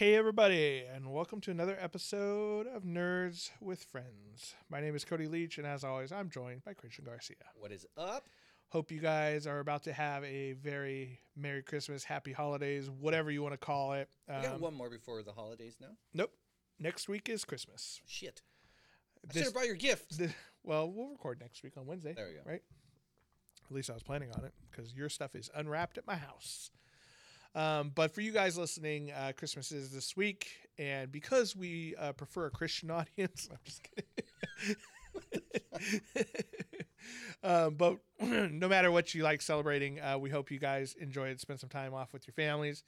Hey, everybody, and welcome to another episode of Nerds with Friends. My name is Cody Leach, and as always, I'm joined by Christian Garcia. What is up? Hope you guys are about to have a very Merry Christmas, Happy Holidays, whatever you want to call it. We got Um, one more before the holidays now. nope. Next week is Christmas. Shit. I This- should have brought your gift. Well, we'll record next week on Wednesday. There we go. Right? At least I was planning on it because your stuff is unwrapped at my house. Um, but for you guys listening, uh, Christmas is this week, and because we uh, prefer a Christian audience, I'm just kidding. um, but no matter what you like celebrating, uh, we hope you guys enjoy it. Spend some time off with your families.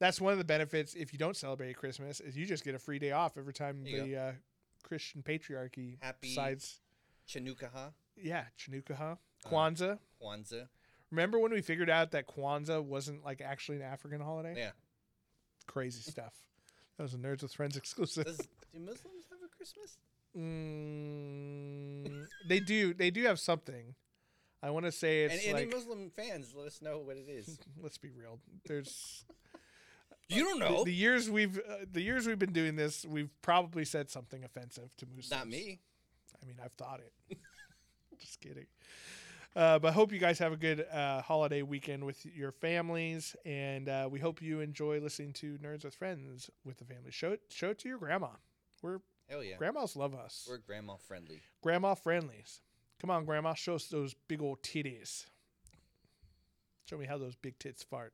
That's one of the benefits if you don't celebrate Christmas is you just get a free day off every time the uh, Christian patriarchy Happy decides Chanukaha, yeah, Chanukah, Uh, Kwanzaa. Kwanzaa. Remember when we figured out that Kwanzaa wasn't like actually an African holiday? Yeah. Crazy stuff. That was a Nerds with Friends exclusive. Does, do Muslims have a Christmas? Mm, they do. They do have something. I want to say it's and any. Muslim fans, let us know what it is. let's be real. There's you don't the, know. the years we've uh, the years we've been doing this. We've probably said something offensive to Muslims. Not me. I mean, I've thought it. Just kidding. Uh, but I hope you guys have a good uh, holiday weekend with your families, and uh, we hope you enjoy listening to Nerds with Friends with the family. Show it, show it to your grandma. We're Hell yeah. grandmas love us. We're grandma friendly. grandma friendlies. Come on, grandma, show us those big old titties. Show me how those big tits fart.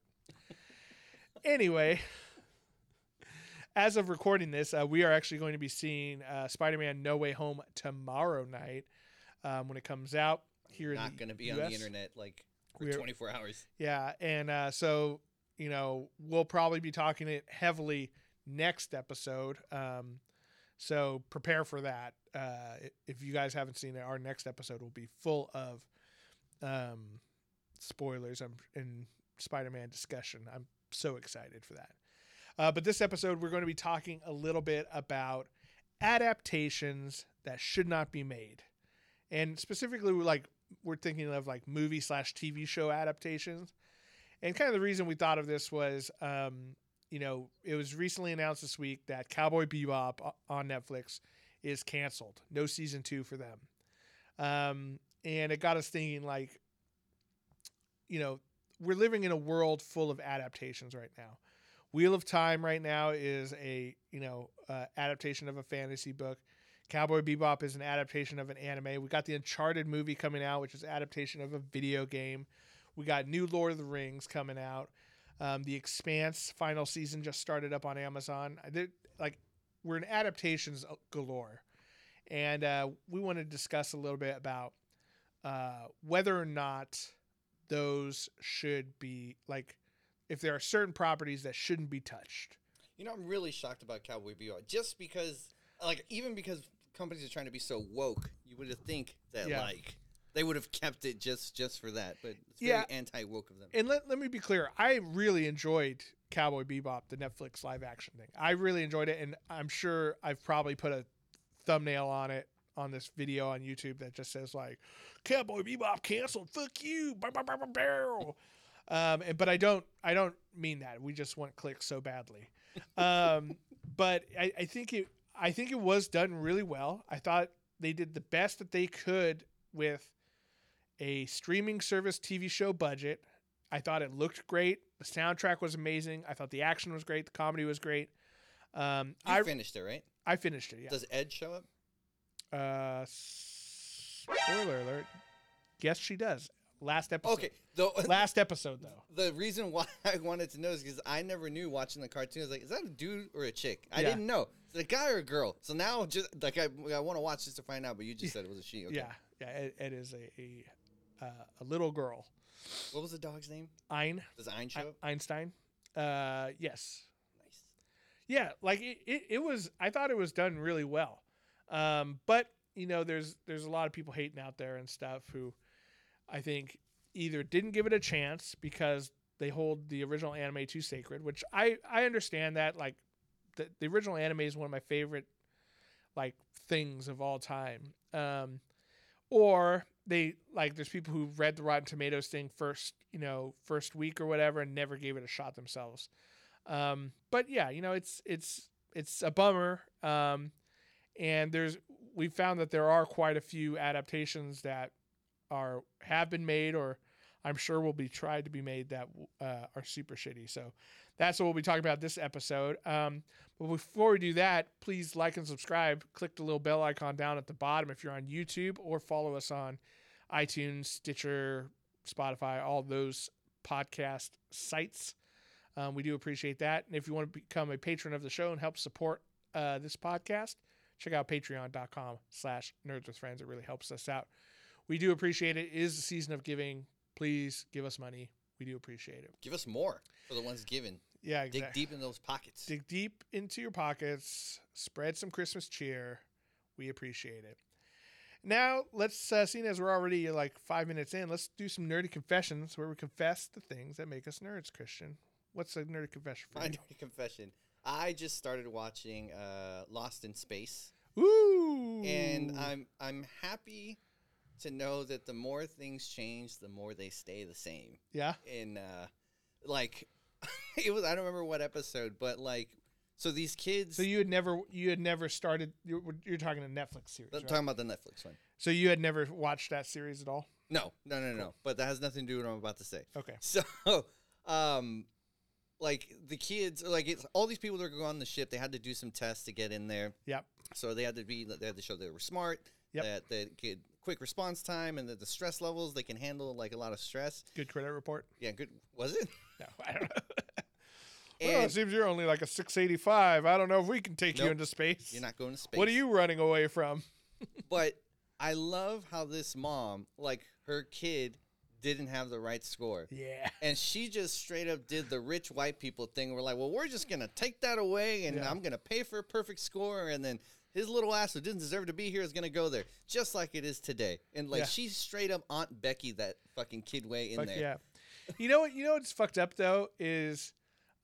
anyway, as of recording this, uh, we are actually going to be seeing uh, Spider-Man: No Way Home tomorrow night um, when it comes out here Not going to be US. on the internet like for We're- 24 hours. Yeah, and uh, so you know we'll probably be talking it heavily next episode. Um, so prepare for that. Uh, if you guys haven't seen it, our next episode will be full of um, spoilers and, and Spider-Man discussion. I'm so excited for that. Uh, but this episode, we're going to be talking a little bit about adaptations that should not be made, and specifically, like we're thinking of like movie slash TV show adaptations. And kind of the reason we thought of this was, um, you know, it was recently announced this week that Cowboy Bebop on Netflix is canceled. No season two for them. Um, and it got us thinking, like, you know, we're living in a world full of adaptations right now. Wheel of Time right now is a you know uh, adaptation of a fantasy book. Cowboy Bebop is an adaptation of an anime. We got the Uncharted movie coming out, which is adaptation of a video game. We got new Lord of the Rings coming out. Um, the Expanse final season just started up on Amazon. Did, like we're in adaptations galore, and uh, we want to discuss a little bit about uh, whether or not those should be like if there are certain properties that shouldn't be touched. You know, I'm really shocked about Cowboy Bebop just because, like, even because companies are trying to be so woke, you would have think that Yeah. like they would have kept it just just for that. But it's very Yeah. anti woke of them. And let, let me be clear, I really enjoyed Cowboy Bebop, the Netflix live action thing. I really enjoyed it, and I'm sure I've probably put a thumbnail on it on this video on YouTube that just says like Cowboy Bebop canceled. Fuck you. Bow, bow, bow, bow, bow. Um, and, but I don't I don't mean that. We just want clicks so badly. Um, but I, I think it I think it was done really well. I thought they did the best that they could with a streaming service TV show budget. I thought it looked great. The soundtrack was amazing. I thought the action was great. The comedy was great. Um, You I finished it, right? I finished it. Yeah. Does Ed show up? Uh, spoiler alert. Yes, she does. Last episode. Okay. The, Last episode though. the reason why I wanted to know is because I never knew watching the cartoon. I was like, is that a dude or a chick? I Yeah. didn't know. Is it a guy or a girl? So now, just like I, I want to watch just to find out. But you just said it was a she. Okay. Yeah, yeah. It, it is a a, uh, a little girl. What was the dog's name? Ein Does Ein show up? Einstein. Uh, yes. Nice. Yeah, like it, it, it was. I thought it was done really well. Um, but you know, there's there's a lot of people hating out there and stuff who, I think, either didn't give it a chance because they hold the original anime too sacred, which I I understand that. Like, the the original anime is one of my favorite like things of all time. Um, or they like there's people who read the Rotten Tomatoes thing first, you know, first week or whatever, and never gave it a shot themselves. Um, but yeah, you know, it's it's it's a bummer. Um, and there's we found that there are quite a few adaptations that are have been made or I'm sure will be tried to be made that uh, are super shitty. So that's what we'll be talking about this episode. Um, but before we do that, please like and subscribe. Click the little bell icon down at the bottom if you're on YouTube, or follow us on iTunes, Stitcher, Spotify, all those podcast sites. Um, we do appreciate that. And if you want to become a patron of the show and help support uh, this podcast, check out patreon.com slash nerds with friends. It really helps us out. We do appreciate it. It is the season of giving. Please give us money. We do appreciate it. Give us more for the ones given. Yeah, Dig deep in those pockets. Dig deep into your pockets. Spread some Christmas cheer. We appreciate it. Now, let's, uh, seeing as we're already like five minutes in, let's do some nerdy confessions where we confess the things that make us nerds, Christian. What's a nerdy confession for My you? dirty confession. I just started watching uh, Lost in Space, Ooh. and I'm I'm happy to know that the more things change, the more they stay the same. yeah. And uh, like, it was I don't remember what episode, but like, so these kids. So you had never, you had never started. You're, you're talking a Netflix series, I'm right? talking about the Netflix one. So you had never watched that series at all? No, no, no, no. But that has nothing to do with what I'm about to say. Okay. So, um, like the kids, like it's all these people that are going on the ship. They had to do some tests to get in there. Yep. So they had to be, they had to show they were smart. Yep. That they get quick response time and that the stress levels they can handle like a lot of stress. Good credit report. Yeah, good. Was it? No, I don't know. well, it seems you're only like a 685. I don't know if we can take you into space. you're not going to space. What are you running away from? But I love how this mom, like her kid, didn't have the right score. Yeah. And she just straight up did the rich white people thing. We're like, well, we're just gonna take that away, and Yeah. I'm gonna pay for a perfect score, and then his little ass who didn't deserve to be here is gonna go there, just like it is today. And like Yeah. she's straight up Aunt Becky that fucking kid way in Fuck there. yeah. You know what? You know what's fucked up though is,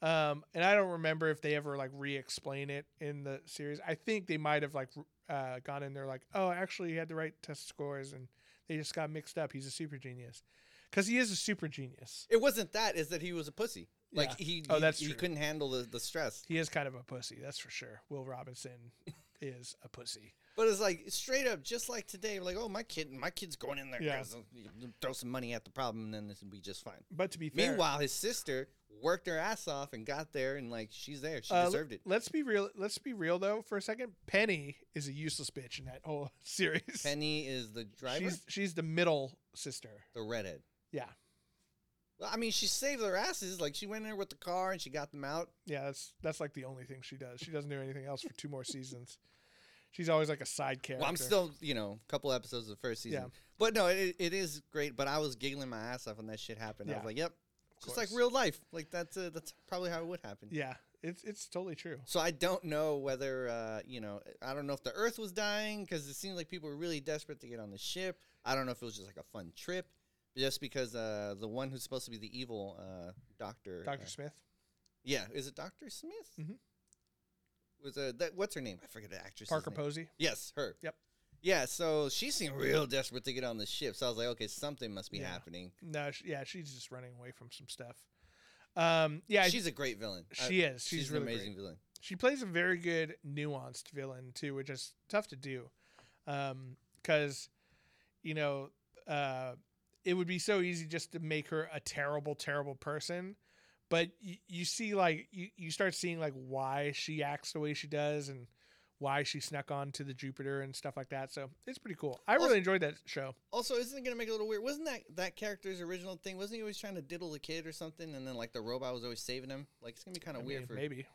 um, and I don't remember if they ever like re-explain it in the series. I think they might have like uh, gone in there like, oh, actually he had the right test scores and they just got mixed up. He's a super genius because he is a super genius. It wasn't that; is that he was a pussy. Like Yeah. he, Oh, he- that's he true. couldn't handle the, the stress. He is kind of a pussy, that's for sure. Will Robinson is a pussy. But it's like straight up, just like today. Like, oh, my kid, my kid's going in there. Yeah. Throw some money at the problem, and then this will be just fine. But to be fair, Meanwhile, his sister worked her ass off and got there, and like she's there. She Uh, deserved it. Let's be real. Let's be real though for a second. Penny is a useless bitch in that whole series. Penny is the driver, She's she's the middle sister. the redhead. Yeah, Well, I mean, she saved their asses. Like she went in there with the car and she got them out. yeah. That's that's like the only thing she does. She doesn't do anything else for two more seasons. She's always like a side character. Well, I'm still, you know, a couple episodes of the first season. Yeah. But no, it, it is great. But I was giggling my ass off when that shit happened. I was like, yep, just like real life. Like that's uh, that's probably how it would happen. Yeah, it's it's totally true. So I don't know whether, uh, you know, I don't know if the Earth was dying because it seemed like people were really desperate to get on the ship. I don't know if it was just like a fun trip, just because uh, the one who's supposed to be the evil uh, doctor, Doctor uh, Smith. yeah, is it Doctor Smith? Mhm. Was uh, that what's her name? I forget the actress. Parker Posey. Yes, her. Yep. Yeah, so she seemed real desperate to get on the ship. So I was like, okay, something must be Yeah. happening. No, she, yeah, she's just running away from some stuff. Um, yeah, she's a great villain. I- she is. She's, she's, really an great. amazing villain. she plays a very good nuanced villain too which is tough to do because you know uh, it would be so easy just to make her a terrible terrible person but y- you see like you, you start seeing like why she acts the way she does and why she snuck on to the jupiter and stuff like that so it's pretty cool i really enjoyed that show Also, isn't it gonna make it a little weird? Wasn't that that character's original thing? Wasn't he always trying to diddle the kid or something? And then like the robot was always saving him. Like it's gonna be kind of weird mean, for. maybe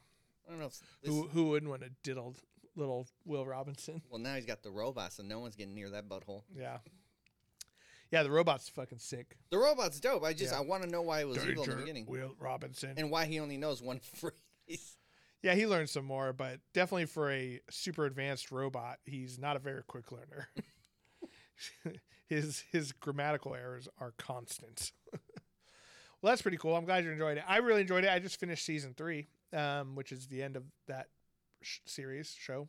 I don't know. Who, who wouldn't want to diddle little will robinson well, now he's got the robot, so no one's getting near that butthole. yeah yeah the robot's fucking sick The robot's dope. I just Yeah. I want to know why it was evil in the beginning will robinson and why he only knows one phrase. Yeah, he learned some more, but definitely for a super advanced robot, he's not a very quick learner. his his grammatical errors are constant. well, that's pretty cool. I'm glad you enjoyed it. I really enjoyed it. I just finished season three, um, which is the end of that sh- series show,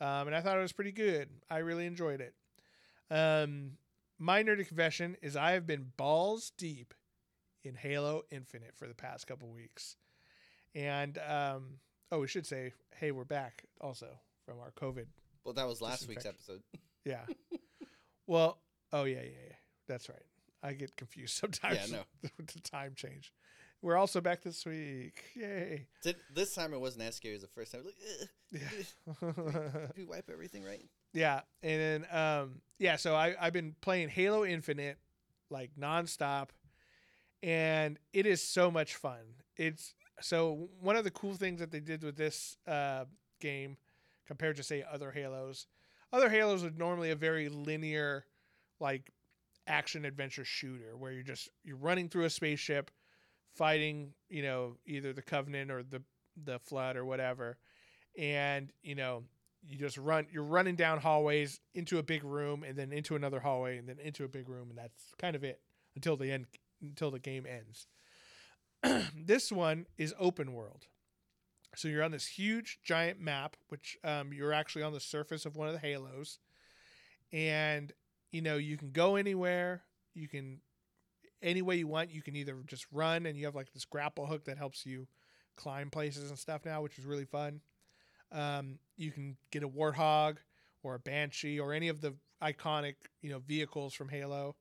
um, and I thought it was pretty good. I really enjoyed it. Um, my nerdy confession is I have been balls deep in Halo Infinite for the past couple weeks And um, oh, we should say, hey, we're back also from our COVID. Well, that was last week's episode. Yeah. well, oh yeah, yeah, yeah. That's right. I get confused sometimes Yeah, no. with the time change. We're also back this week. Yay. Th- This time it wasn't as scary as the first time. Like, "Ugh, Yeah. did we wipe everything right? Yeah, and then um, yeah, so I I've been playing Halo Infinite like nonstop, and it is so much fun. It's so one of the cool things that they did with this uh, game compared to say other Halos. Other Halos are normally a very linear, like action adventure shooter where you're just you're running through a spaceship, fighting you know either the Covenant or the the Flood or whatever, and you know you just run you're running down hallways into a big room and then into another hallway and then into a big room and that's kind of it until the end until the game ends. This one is open world. So you're on this huge giant map which um, you're actually on the surface of one of the halos. And you know you can go anywhere. You can any way you want you can either just run and you have like this grapple hook that helps you climb places and stuff now which is really fun um, you can get a warthog or a banshee or any of the iconic you know vehicles from Halo,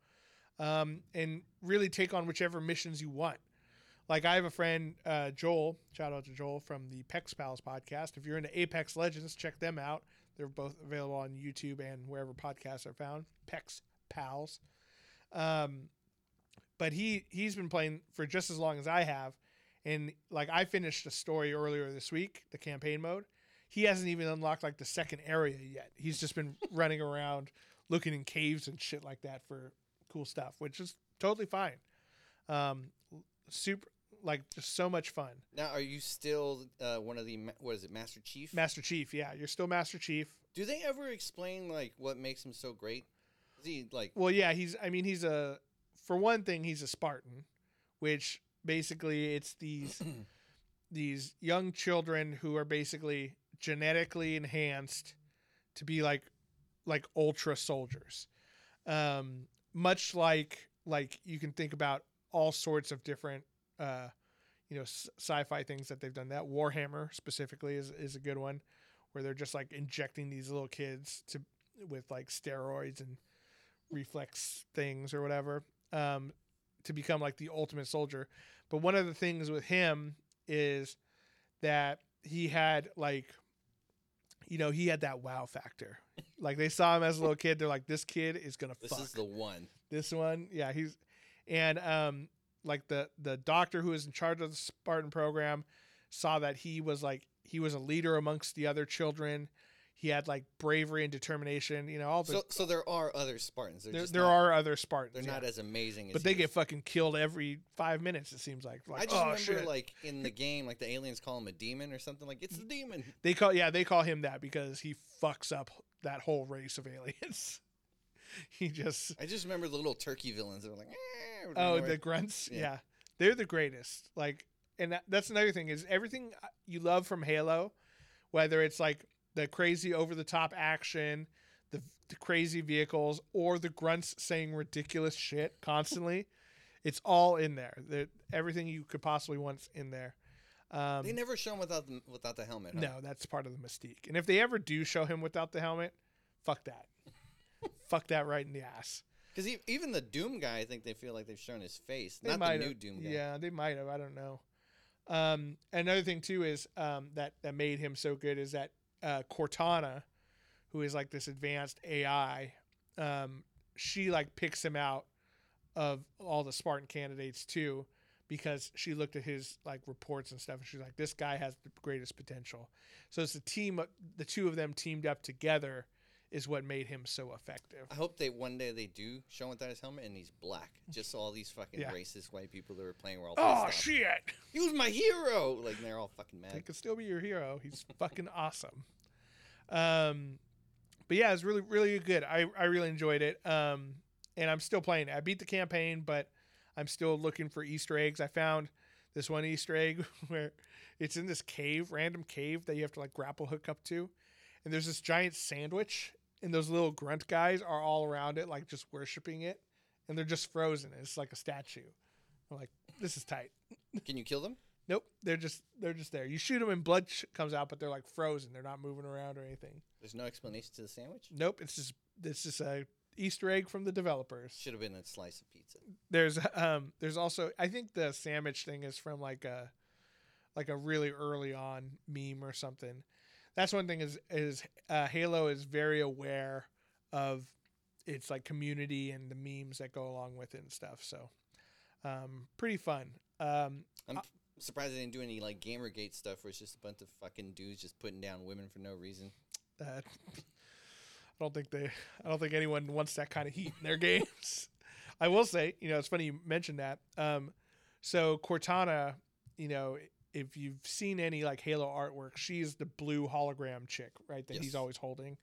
um, and really take on whichever missions you want. Like I have a friend uh, Joel, shout out to Joel from the Pex Pals podcast. If you're into Apex Legends, check them out. They're both available on YouTube and wherever podcasts are found. Pex Pals. Um, but he he's been playing for just as long as I have, and like I finished a story earlier this week, the campaign mode. He hasn't even unlocked like the second area yet. He's just been running around looking in caves and shit like that for cool stuff, which is totally fine. Um, super, like just so much fun. Now, are you still uh, one of the what is it, Master Chief? Master Chief, yeah, you're still Master Chief. Do they ever explain like what makes him so great? Is he like Well, yeah, he's. I mean, he's a. For one thing, he's a Spartan, which basically it's these these young children who are basically genetically enhanced to be like like ultra soldiers. Um, much like like you can think about all sorts of different uh, you know sci-fi things that they've done. That Warhammer specifically is is a good one, where they're just like injecting these little kids to with like steroids and reflex things or whatever um, to become like the ultimate soldier. But one of the things with him is that he had like, you know, he had that wow factor. Like they saw him as a little kid, they're like, this kid is gonna this fuck This is the one? this one. Yeah, he's and um like the the doctor who was in charge of the Spartan program saw that he was like he was a leader amongst the other children. He had like bravery and determination. You know, all the So, so there are other Spartans. They're there, not, are other Spartans. They're yeah. not as amazing as but they he get fucking killed every five minutes. It seems like. Like I just oh remember shit. like in the game, like the aliens call him a demon or something. Like it's the demon. they call yeah they call him that because he fucks up that whole race of aliens. he just I just remember the little turkey villains. They were like, eh, Oh, the grunts. Yeah. Yeah. they're the greatest. Like, and that, that's another thing is everything you love from Halo, whether it's like the crazy over the top action, the, the crazy vehicles, or the grunts saying ridiculous shit constantly. it's all in there. The, everything you could possibly want's in there. Um, they never show him without the, without the helmet. huh? no, that's part of the mystique. And if they ever do show him without the helmet, fuck that. fuck that right in the ass. because even the Doom guy, I think they feel like they've shown his face, They not the new have. Doom guy. Yeah, they might have. I don't know. Um, another thing too is um, that that made him so good is that uh, Cortana, who is like this advanced AI, um, she like picks him out of all the Spartan candidates too, because she looked at his like reports and stuff, and she's like, this guy has the greatest potential. So it's the team, the two of them teamed up together, is what made him so effective. I hope they one day they do show him without his helmet and he's black. Just all these fucking Yeah. racist white people that were playing were all Oh off. shit! He was my hero. Like they're all fucking mad. He could still be your hero. He's fucking awesome. Um, but yeah, it's really really good. I I really enjoyed it. Um, and I'm still playing. it. I beat the campaign, but I'm still looking for Easter eggs. I found this one Easter egg where it's in this cave, random cave that you have to like grapple hook up to, and there's this giant sandwich, and those little grunt guys are all around it, like just worshiping it, and they're just frozen. It's like a statue. I'm like, this is tight. Can you kill them? Nope, they're just they're just there. You shoot them and blood sh- comes out, but they're like frozen. They're not moving around or anything. There's no explanation to the sandwich. Nope, it's just it's just a Easter egg from the developers. Should have been a slice of pizza. There's um there's also I think the sandwich thing is from like a like a really early on meme or something. That's one thing is is uh, Halo is very aware of its like community and the memes that go along with it and stuff. So um pretty fun. Um I'm surprised they didn't do any like GamerGate stuff where it's just a bunch of fucking dudes just putting down women for no reason. uh, I don't think they I don't think anyone wants that kind of heat in their games. I will say, you know, it's funny you mentioned that. Um, so Cortana, you know, if you've seen any like Halo artwork, she's the blue hologram chick, right? That he's always holding.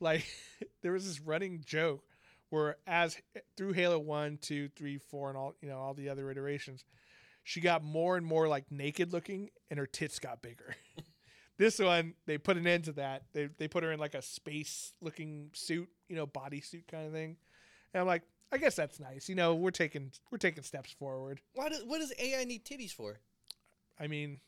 Like there was this running joke where as through Halo one, two, three, four, and all you know, all the other iterations, she got more and more like naked looking and her tits got bigger. this one, they put an end to that. They they put her in like a space looking suit, you know, bodysuit kind of thing. And I'm like, I guess that's nice. You know, we're taking we're taking steps forward. Why does what does AI need titties for? I mean,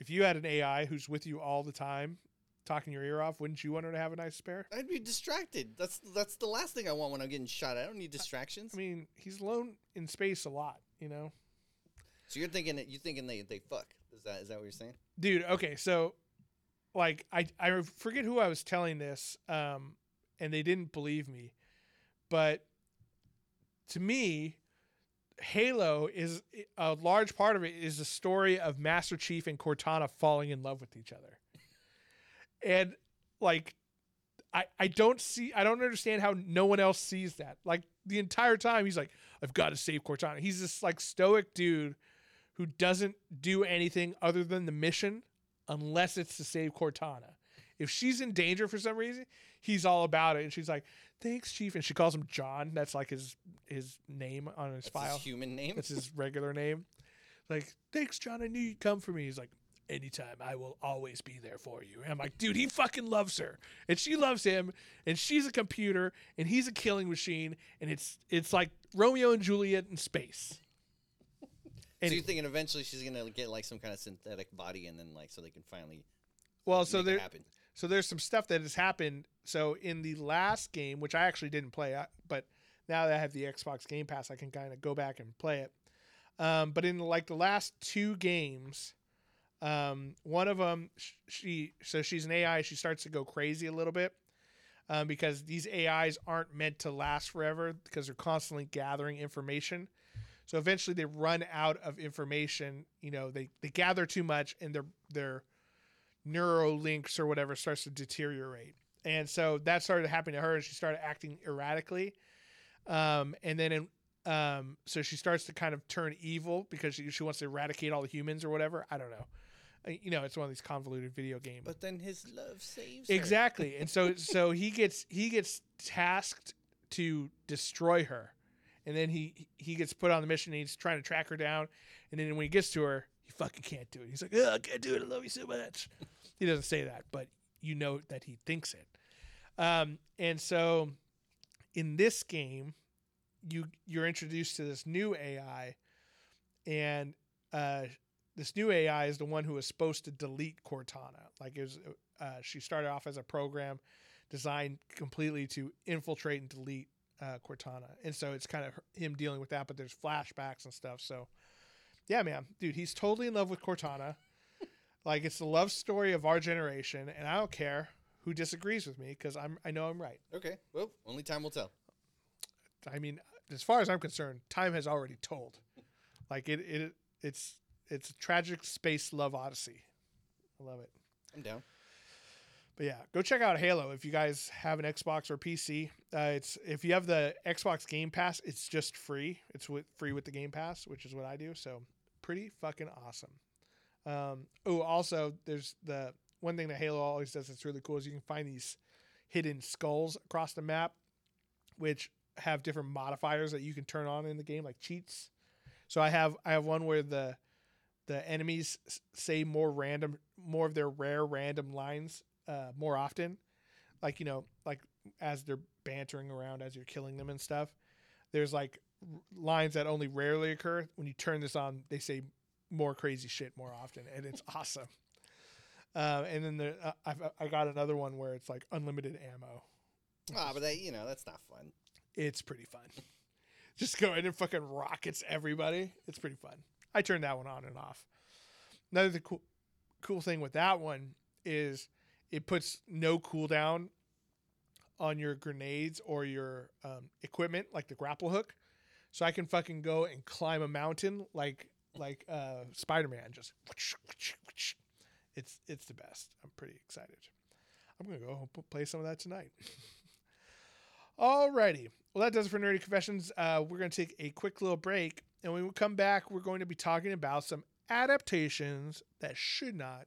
if you had an AI who's with you all the time, talking your ear off, wouldn't you want her to have a nice spare? I'd be distracted. That's that's the last thing I want when I'm getting shot. I don't need distractions. I mean, he's alone in space a lot, you know. so you're thinking that you're thinking they they fuck? Is that is that what you're saying? dude okay so like i i forget who i was telling this um and they didn't believe me but to me halo is a large part of it is the story of master chief and cortana falling in love with each other and like I, I don't see I don't understand how no one else sees that. Like the entire time he's like, I've got to save Cortana. He's this like stoic dude who doesn't do anything other than the mission unless it's to save Cortana. If she's in danger for some reason, he's all about it. And she's like, Thanks, Chief. And she calls him John. That's like his his name on his That's file. his human name. That's his regular name. Like, thanks, John. I knew you'd come for me. He's like, anytime, I will always be there for you. And I'm like, dude, he fucking loves her, and she loves him, and she's a computer, and he's a killing machine, and it's it's like Romeo and Juliet in space. so you're thinking eventually she's gonna get like some kind of synthetic body, and then like so they can finally Well, so there, it happen. So there's some stuff that has happened. So in the last game, which I actually didn't play, but now that I have the Xbox Game Pass, I can kind of go back and play it. Um, but in like the last two games, um, one of them, she so she's an AI. She starts to go crazy a little bit um, because these AIs aren't meant to last forever because they're constantly gathering information. So eventually they run out of information. You know, they, they gather too much and their their neuro links or whatever starts to deteriorate. And so that started happening to her and she started acting erratically. Um, and then in, um, so she starts to kind of turn evil because she, she wants to eradicate all the humans or whatever. I don't know. Uh, You know, it's one of these convoluted video games. But then his love saves her. Exactly. And so so he gets he gets tasked to destroy her. And then he he gets put on the mission and he's trying to track her down. And then when he gets to her, he fucking can't do it. He's like, oh, I can't do it. I love you so much. he doesn't say that, but you know that he thinks it. Um, and so in this game, you you're introduced to this new AI, and uh, this new AI is the one who is supposed to delete Cortana. Like it was, uh, she started off as a program designed completely to infiltrate and delete uh, Cortana, and so it's kind of him dealing with that. But there's flashbacks and stuff. So, yeah, man, dude, he's totally in love with Cortana. like it's the love story of our generation, and I don't care who disagrees with me because I'm I know I'm right. Okay. Well, only time will tell. I mean, as far as I'm concerned, time has already told. Like it, it it's it's a tragic space love odyssey. I love it. I'm down. But yeah, go check out Halo if you guys have an Xbox or PC. Uh, it's if you have the Xbox Game Pass, it's just free. It's with, free with the Game Pass, which is what I do. So pretty fucking awesome. Um, oh, also there's the one thing that Halo always does that's really cool is you can find these hidden skulls across the map, which have different modifiers that you can turn on in the game, like cheats. So I have I have one where the the enemies say more random, more of their rare random lines uh, more often, like you know, like as they're bantering around as you're killing them and stuff. There's like r- lines that only rarely occur. When you turn this on, they say more crazy shit more often, and it's awesome. Uh, and then the, uh, I've, I got another one where it's like unlimited ammo. Ah, but that, you know, that's not fun. It's pretty fun. Just go in and fucking rockets everybody. It's pretty fun. I turned that one on and off. Another cool cool thing with that one is it puts no cooldown on your grenades or your um, equipment, like the grapple hook. So I can fucking go and climb a mountain like like uh, Spider Man. Just it's it's the best. I'm pretty excited. I'm gonna go play some of that tonight. Alrighty. Well, that does it for Nerdy Confessions. Uh, we're to take a quick little break. And when we come back, we're going to be talking about some adaptations that should not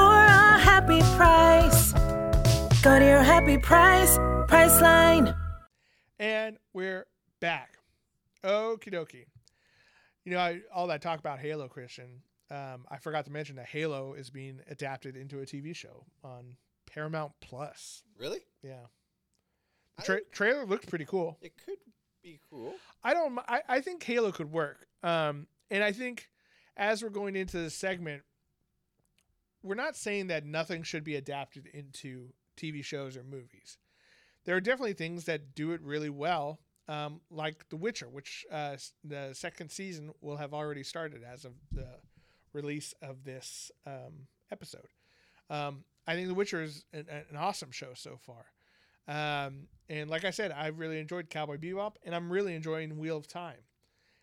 happy price. Go to your happy price, Priceline. And we're back. Okie dokie. You know, I, all that talk about Halo, Christian, um, I forgot to mention that Halo is being adapted into a TV show on Paramount Plus. Really? Yeah. The tra- don't- trailer looked pretty cool. It could be cool. I don't. I, I think Halo could work. Um, and I think as we're going into this segment, we're not saying that nothing should be adapted into TV shows or movies. There are definitely things that do it really well, um, like The Witcher, which uh, the second season will have already started as of the release of this um, episode. Um, I think The Witcher is an, an awesome show so far. Um, and like I said, I really enjoyed Cowboy Bebop, and I'm really enjoying Wheel of Time.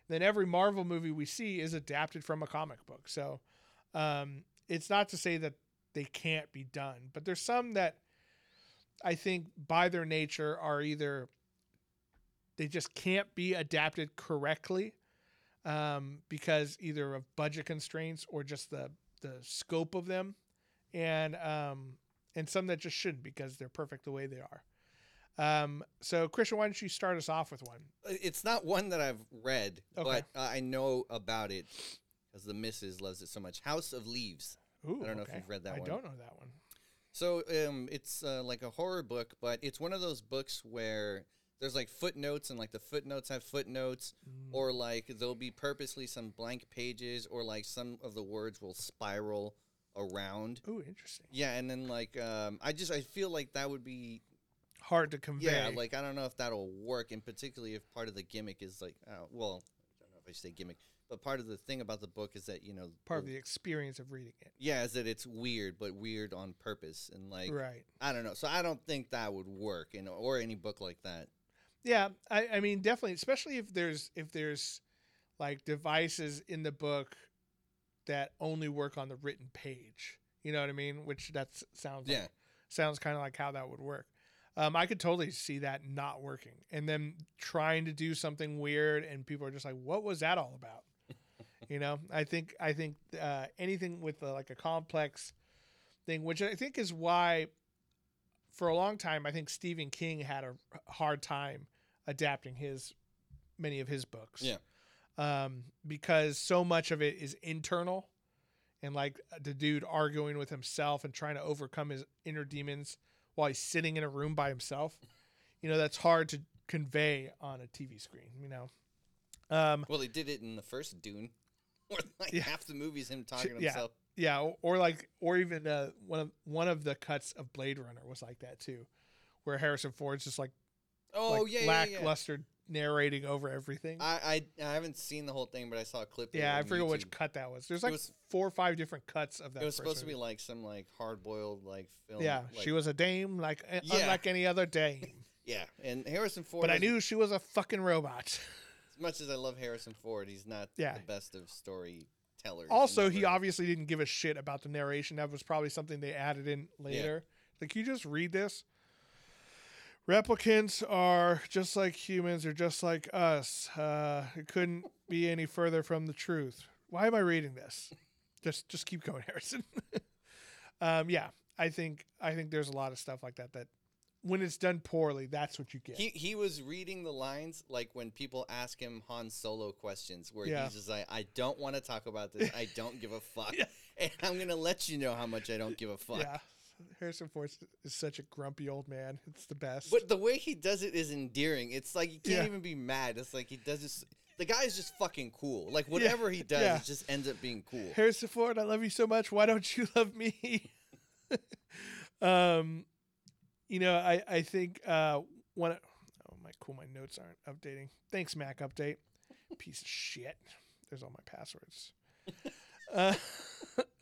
Then every Marvel movie we see is adapted from a comic book, so um, it's not to say that they can't be done, but there's some that I think by their nature are either they just can't be adapted correctly um, because either of budget constraints or just the the scope of them, and um, and some that just shouldn't because they're perfect the way they are. Um, so Christian, why don't you start us off with one? It's not one that I've read, Okay. but uh, I know about it because the missus loves it so much. House of Leaves. Ooh, I don't know if you've read that I one. I don't know that one. So um, it's uh, like a horror book, but it's one of those books where there's like footnotes, and like the footnotes have footnotes, Mm. or like there'll be purposely some blank pages, or like some of the words will spiral around. Ooh, interesting. Yeah, and then like um, I just I feel like that would be Hard to convey. yeah, like I don't know if that'll work, and particularly if part of the gimmick is like uh, well, I don't know if I say gimmick, but part of the thing about the book is that you know part of the experience of reading it. yeah is that it's weird, but weird on purpose, and like right. I don't know. So I don't think that would work, know, or any book like that. Yeah, I, I mean definitely, especially if there's if there's like devices in the book that only work on the written page. You know what I mean? Which that sounds Yeah. like, sounds kind of like how that would work. Um, I could totally see that not working, and then trying to do something weird, and people are just like, "What was that all about?" You know, I think I think uh, anything with uh like a complex thing, which I think is why, for a long time, I think Stephen King had a hard time adapting his many of his books. Yeah. Um, because so much of it is internal, and like the dude arguing with himself and trying to overcome his inner demons while he's sitting in a room by himself. You know, that's hard to convey on a TV screen. You know. Um, Well, he did it in the first Dune, like Yeah. half the movie's him talking to yeah. himself. Yeah, or, or like, or even uh, one of one of the cuts of Blade Runner was like that too, where Harrison Ford's just like, Oh like yeah, yeah, yeah. lackluster narrating over everything. I, I I haven't seen the whole thing, but I saw a clip. yeah, I forget which cut that was. There's like was- four or five different cuts of that. It was supposed to be like some like hard boiled like film. yeah, like- she was a dame, like Yeah. unlike any other dame. Yeah, and Harrison Ford. but I knew she was a fucking robot. as much as I love Harrison Ford, he's not Yeah. the best of storytellers. Also, he obviously didn't give a shit about the narration. That was probably something they added in later. Like, you just read this. Replicants are just like humans, or just like us. Uh, it couldn't be any further from the truth. Why am I reading this? just just keep going, Harrison. um, yeah, I think I think there's a lot of stuff like that that when it's done poorly, that's what you get. He he was reading the lines like when people ask him Han Solo questions, where Yeah. he's just like, "I don't want to talk about this. I don't give a fuck, Yeah. and I'm gonna let you know how much I don't give a fuck." yeah, Harrison Ford is such a grumpy old man. It's the best. But the way he does it is endearing. It's like you can't Yeah. even be mad. It's like he does this. The guy is just fucking cool. Like whatever he does, it just ends up being cool. Harrison Ford, I love you so much. Why don't you love me? um, you know, I I think uh one. Oh my, cool. My notes aren't updating. Thanks, Mac. Update. Piece of shit. There's all my passwords. uh,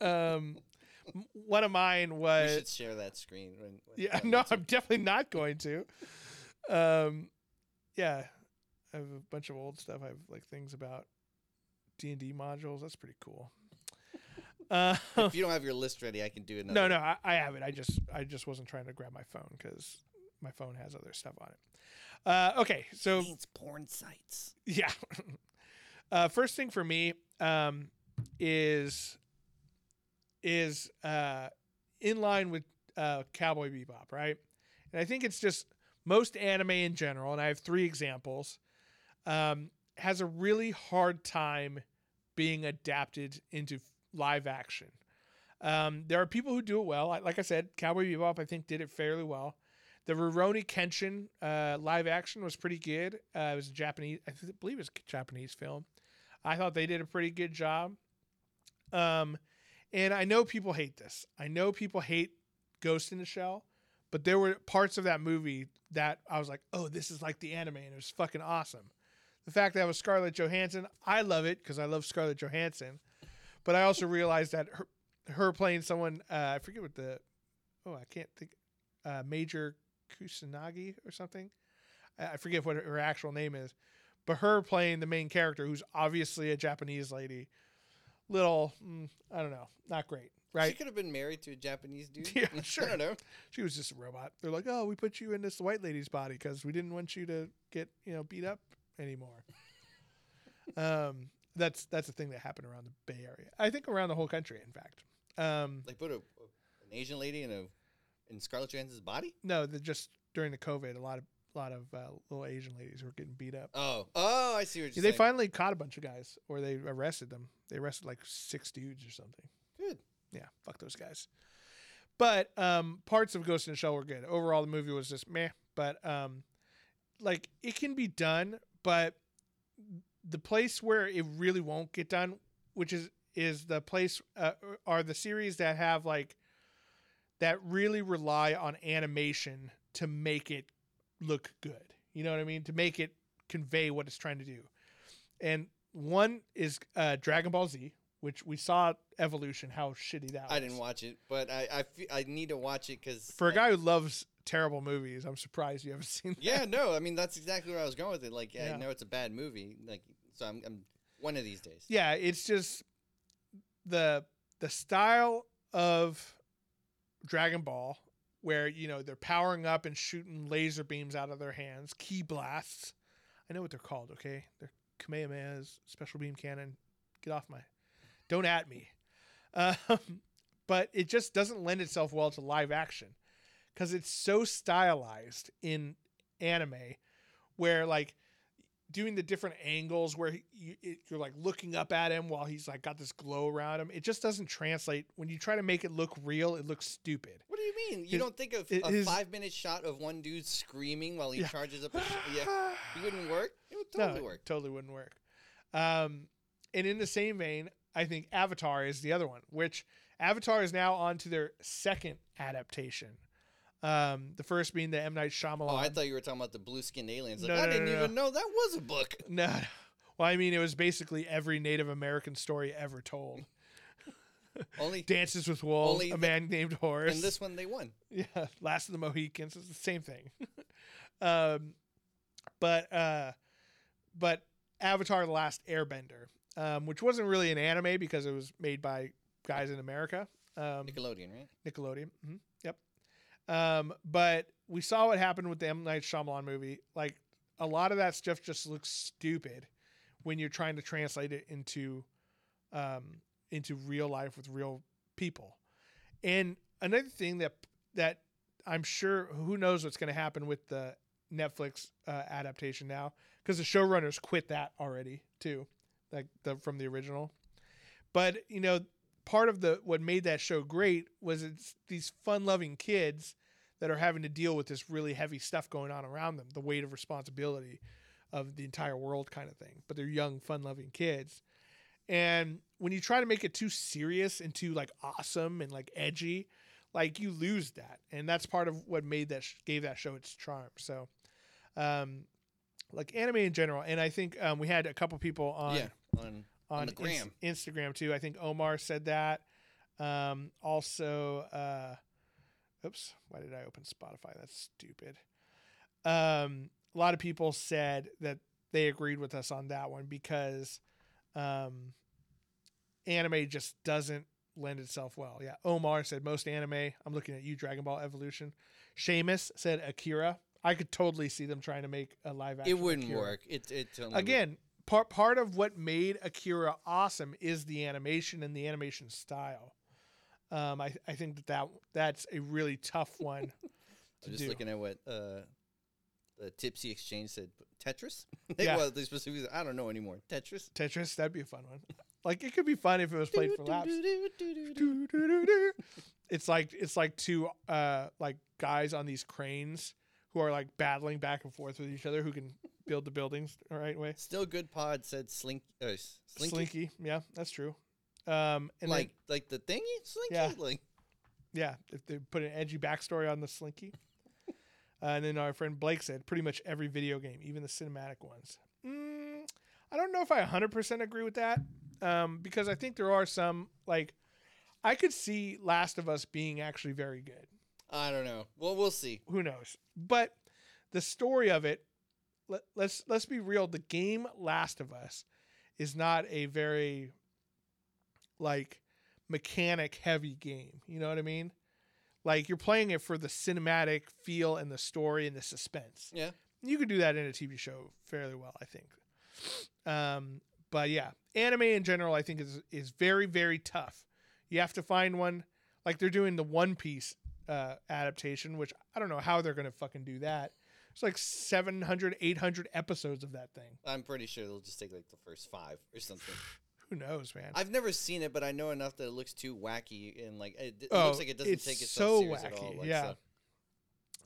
um, one of mine was should share that screen. When, when yeah. No, I'm definitely not going to. Um, yeah, I have a bunch of old stuff. I have like things about D and D modules. That's pretty cool. Uh, if you don't have your list ready, I can do another. no, no, I, I have it. I just I just wasn't trying to grab my phone because my phone has other stuff on it. Uh, okay, so Means porn sites. yeah. uh, first thing for me um, is is uh, in line with uh, Cowboy Bebop, right? And I think it's just most anime in general, and I have three examples, um, has a really hard time being adapted into f- live action. Um, there are people who do it well. Like- I said, Cowboy Bebop, I think, did it fairly well. The Rurouni Kenshin uh, live action was pretty good. Uh, it was a Japanese, I believe it was a Japanese film. I thought they did a pretty good job. Um, and I know people hate this. I know people hate Ghost in the Shell, but there were parts of that movie that I was like, oh, this is like the anime, and it was fucking awesome. The fact that it was Scarlett Johansson, I love it because I love Scarlett Johansson. But I also realized that her, her playing someone, uh, I forget what the, oh, I can't think, uh, Major Kusanagi or something. I I forget what her actual name is. But her playing the main character, who's obviously a Japanese lady, little, mm, I don't know, not great, Right. She could have been married to a Japanese dude. Yeah, sure. I don't know. She was just a robot. They're like, oh, we put you in this white lady's body because we didn't want you to get, you know, beat up anymore. um, that's that's a thing that happened around the Bay Area. I think around the whole country, in fact. Um, Like put a, an Asian lady in a in Scarlett Johansson's body. no, just during the COVID, a lot of a lot of uh, little Asian ladies were getting beat up. Oh, oh, I see what you're they saying. They finally caught a bunch of guys, or they arrested them. They arrested like six dudes or something. Good. Yeah, fuck those guys. But um, parts of Ghost in the Shell were good. Overall, the movie was just meh. But um, like it can be done, but the place where it really won't get done, which is is the place uh, are the series that have like that really rely on animation to make it look good. You know what I mean? To make it convey what it's trying to do. And one is uh, Dragon Ball Z, which we saw Evolution, how shitty that was. I didn't watch it, but I I, fe- I need to watch it because For a guy who loves terrible movies, I'm surprised you haven't seen that. Yeah, no, I mean that's exactly where I was going with it. Like, yeah, Yeah. I know it's a bad movie. Like, so I'm, I'm one of these days. Yeah, it's just the the style of Dragon Ball where, you know, they're powering up and shooting laser beams out of their hands, ki blasts. I know what they're called, okay? They're Kamehamehas, special beam cannon. Get off my don't at me. Um, but it just doesn't lend itself well to live action because it's so stylized in anime where like doing the different angles where he, you, it, you're like looking up at him while he's like got this glow around him it just doesn't translate when you try to make it look real it looks stupid What do you mean? You His- don't think of a his- five minute shot of one dude screaming while he Yeah. charges up? A sh- yeah, it wouldn't work. It would totally no, work. totally wouldn't work um, and in the same vein i think avatar is the other one which avatar is now on to their second adaptation um, the first being the m night Shyamalan. Oh, I thought you were talking about the blue skinned aliens. Like, No, I no, didn't no, no. even know that was a book. No. Well, I mean, it was basically every Native American story ever told. Only Dances with Wolves, Only a the- man named Horace. in this one they won. yeah, Last of the Mohicans. It's the same thing. um, but uh, but Avatar: The Last Airbender, um, which wasn't really an anime because it was made by guys in America. Um, Nickelodeon, right? Nickelodeon. hmm Yep. Um, but we saw what happened with the M Night Shyamalan movie. Like a lot of that stuff just looks stupid when you're trying to translate it into, um, into real life with real people. And another thing that that I'm sure who knows what's going to happen with the Netflix uh, adaptation now because the showrunners quit that already too, like the from the original. But you know, part of the what made that show great was it's these fun-loving kids that are having to deal with this really heavy stuff going on around them, the weight of responsibility of the entire world kind of thing. But they're young, fun-loving kids. And when you try to make it too serious and too like awesome and like edgy, like you lose that. And that's part of what made that sh- gave that show its charm. So um like anime in general and I think um we had a couple people on yeah, on on, on the gram. Ins- Instagram too. I think Omar said that. Um, also, uh, oops, why did I open Spotify? That's stupid. Um, a lot of people said that they agreed with us on that one because um, anime just doesn't lend itself well. Yeah, Omar said most anime. I'm looking at you, Dragon Ball Evolution. Seamus said Akira. I could totally see them trying to make a live action. it wouldn't Akira work. It it totally would- again part part of what made akira awesome is the animation and the animation style um i, I think that, that that's a really tough one to I'm just do. looking at what uh, the Tipsy Exchange said. Tetris. Yeah. well, they specifically. I don't know anymore. Tetris. tetris that'd be a fun one like it could be fun if it was played for laps it's like it's like two uh like guys on these cranes who are like battling back and forth with each other who can build the buildings the right way Still good. Pod said slink. Uh, slinky. slinky yeah that's true um and like like like the thingy slinky. Yeah. Like Yeah, if they put an edgy backstory on the Slinky. uh, and then our friend Blake said pretty much every video game, even the cinematic ones. Mm, I don't know if I 100% agree with that um, because I think there are some, like, I could see Last of Us being actually very good. I don't know. Well, we'll see. Who knows? But the story of it, let, let's let's be real. The game Last of Us is not a very like mechanic heavy game. You know what I mean? Like you're playing it for the cinematic feel and the story and the suspense. Yeah. You could do that in a TV show fairly well, I think. Um, but yeah, anime in general, I think is is very very tough. You have to find one like they're doing the One Piece uh, adaptation, which I don't know how they're gonna fucking do that. It's like 700, 800 episodes of that thing. I'm pretty sure they'll just take like the first five or something. Who knows, man? I've never seen it, but I know enough that it looks too wacky and like it, it Oh, looks like it doesn't it's take so itself serious at all. wacky, Like, yeah.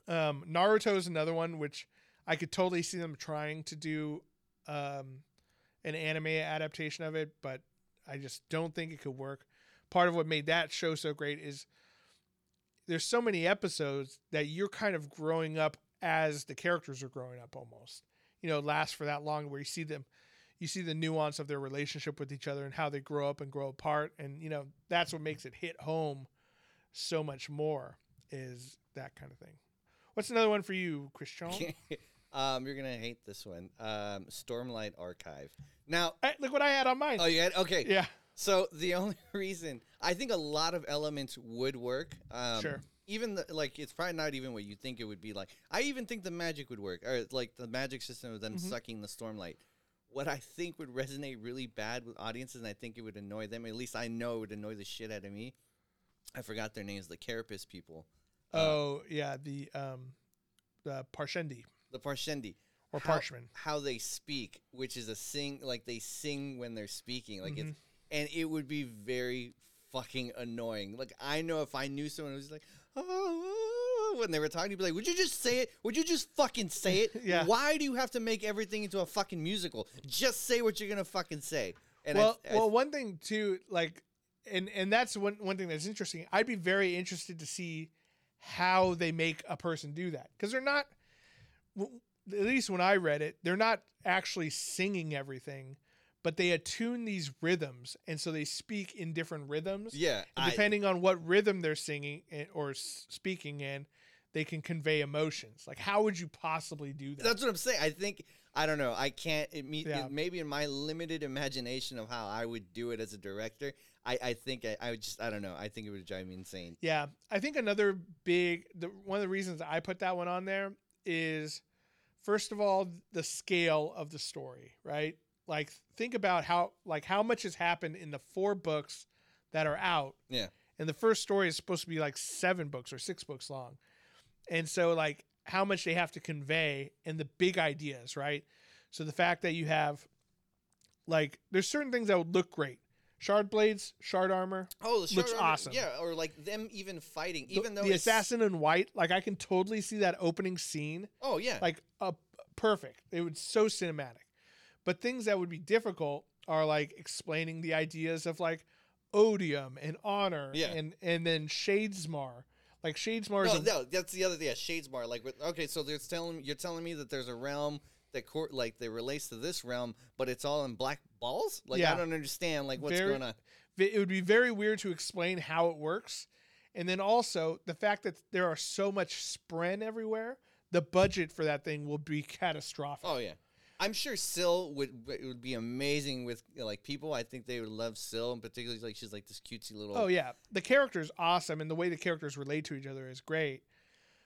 so- Um, Naruto is another one which I could totally see them trying to do um, an anime adaptation of it, but I just don't think it could work. Part of what made that show so great is there's so many episodes that you're kind of growing up as the characters are growing up almost. You know, it lasts for that long where you see them you see the nuance of their relationship with each other and how they grow up and grow apart and you know, that's what makes it hit home so much more is that kind of thing. What's another one for you, Christian? um, you're gonna hate this one. Um, Stormlight Archive. Now, look what I had on mine. oh, you had okay. yeah, So the only reason I think a lot of elements would work. Um, Sure. Even the, like it's probably not even what you think it would be like. I even think the magic would work, or like the magic system of them Mm-hmm. sucking the stormlight. What I think would resonate really bad with audiences, and I think it would annoy them. At least I know it would annoy the shit out of me. I forgot their names, the Carapace people, Oh yeah, the um, the Parshendi the Parshendi. or how, Parshman. how they speak, which is a sing like they sing when they're speaking, like Mm-hmm. it's and it would be very fucking annoying. Like I know if I knew someone who was like, oh, when they were talking, you'd be like, would you just say it? Would you just fucking say it? Yeah. Why do you have to make everything into a fucking musical? Just say what you're gonna fucking say. And well, I, I, well, one thing too, like, and and that's one one thing that's interesting. I'd be very interested to see how they make a person do that because they're not. At least when I read it, they're not actually singing everything, but they attune these rhythms, and so they speak in different rhythms. yeah, I- depending on what rhythm they're singing in, or speaking in, they can convey emotions. Like, how would you possibly do that? That's what I'm saying. I think I don't know. I can't. It, me, Yeah. it- maybe in my limited imagination of how I would do it as a director, I, I think I, I would just I don't know. I think it would drive me insane. Yeah, I think another big the one of the reasons I put that one on there is first of all the scale of the story, right? Like think about how like how much has happened in the four books that are out. Yeah. and the first story is supposed to be like seven books or six books long. And so like how much they have to convey and the big ideas right? So the fact that you have like there's certain things that would look great. Shard blades shard armor Oh, the Looks armor- awesome. Yeah, or like them even fighting, the, even though the assassin in white like i can totally see that opening scene. Oh yeah, like uh, perfect. It was so cinematic but things that would be difficult are like explaining the ideas of like odium and honor Yeah. and and then shadesmar like shadesmar is no, a, no, that's the other thing. Yeah, Shadesmar. Like, okay, so they're telling you're telling me that there's a realm that court like that relates to this realm, but it's all in black balls. Like, Yeah. I don't understand. Like, what's Very- going on? it would be very weird to explain how it works and then also the fact that there are so much spren everywhere the budget for that thing will be catastrophic Oh yeah, I'm sure Syl would it would be amazing with you know, like people. I think they would love Syl, and particularly like she's like this cutesy little. oh yeah the character is awesome and the way the characters relate to each other is great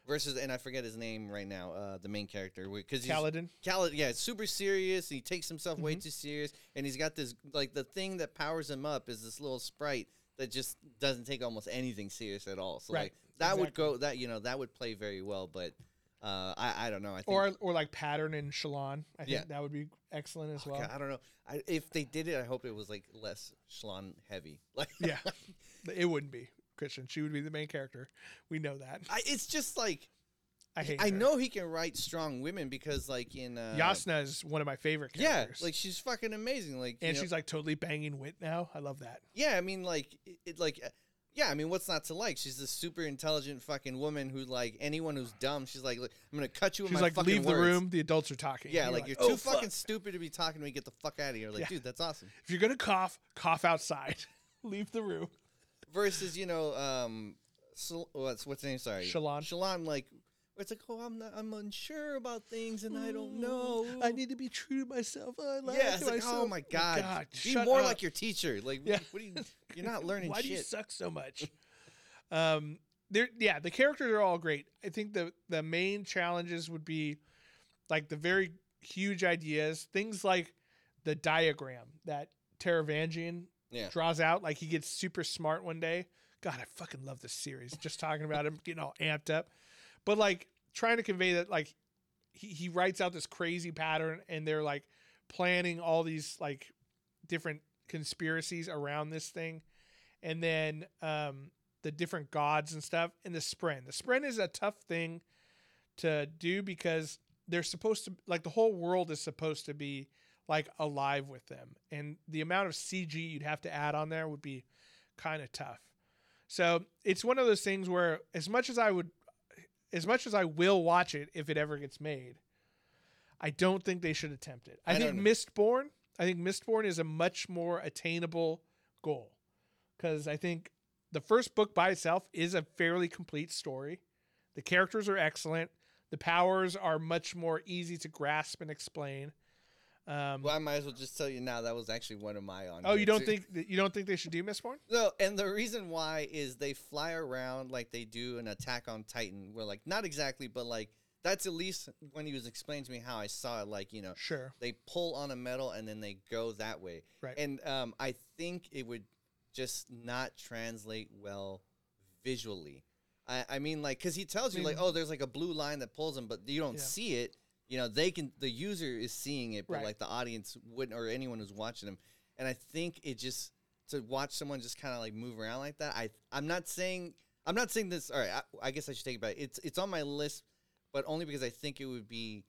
Versus, and I forget his name right now. Uh, the main character because he's Kaladin. Yeah, super serious. And he takes himself way Mhm. too serious, and he's got this like the thing that powers him up is this little sprite that just doesn't take almost anything serious at all. So Right, like that would go that you know that would play very well, but uh, I I don't know. I think or or like pattern and Shallan i think Yeah. that would be excellent as well God, I don't know. I, if they did it, I hope it was like less Shallan heavy. Like yeah it wouldn't be christian she would be the main character we know that I, it's just like i hate I her. know he can write strong women because like in uh, Jasnah is one of my favorite characters. Yeah, like she's fucking amazing. Like you and know- she's like totally banging wit now i love that Yeah, I mean, like, it, it- like, yeah, I mean, what's not to like? She's this super intelligent fucking woman who, like, anyone who's dumb, she's like, "Look, I'm gonna cut you she's my like fucking leave the words." room the adults are talking Yeah, And like, you're "Oh, too fuck." fucking stupid to be talking to me. Get the fuck out of here. Like, Yeah. dude, that's awesome. if you're gonna cough cough outside leave the room Versus, you know, um, Sol- what's what's her name? Sorry, Shallan. Shallan, like, it's like, oh, I'm not, I'm unsure about things, and I don't know. i need to be true to myself i like yeah, it's like, myself. oh my god, be shut more up. like your teacher. Like, Yeah. what are you? You're not learning Why do you shit. suck so much? um, there, yeah, the characters are all great. I think the the main challenges would be like the very huge ideas, things like the diagram that Taravangian Yeah. draws out. Like he gets super smart one day. God, I fucking love this series. Just talking about him getting all amped up, but like trying to convey that like he he writes out this crazy pattern, and they're like planning all these like different conspiracies around this thing. And then um, the different gods and stuff and the spren the spren is a tough thing to do because they're supposed to like the whole world is supposed to be like alive with them. And the amount of cg you'd have to add on there would be kind of tough. So it's one of those things where as much as i would as much as i will watch it if it ever gets made i don't think they should attempt it i, I think mistborn i think mistborn is a much more attainable goal because I think the first book by itself is a fairly complete story. The characters are excellent. The powers are much more easy to grasp and explain. Um, Well, I might as well just tell you now that was actually one of my on. oh, you don't too. think that you don't think they should do Mistborn? No, and the reason why is they fly around like they do an Attack on Titan, where like not exactly, but like that's at least when he was explaining to me how I saw it. Like you know, Sure. they pull on a metal and then they go that way. Right. And um, I think it would just not translate well visually. I, I mean, like, because he tells you, like, oh, there's like a blue line that pulls him, but you don't Yeah. see it. You know, they can, the user is seeing it, but Right. like the audience wouldn't, or anyone who's watching them. And I think it just, to watch someone just kind of like move around like that, I, I'm not saying, I'm not saying this, all right, I, I guess I should take it back. It's, it's on my list, but only because I think it would be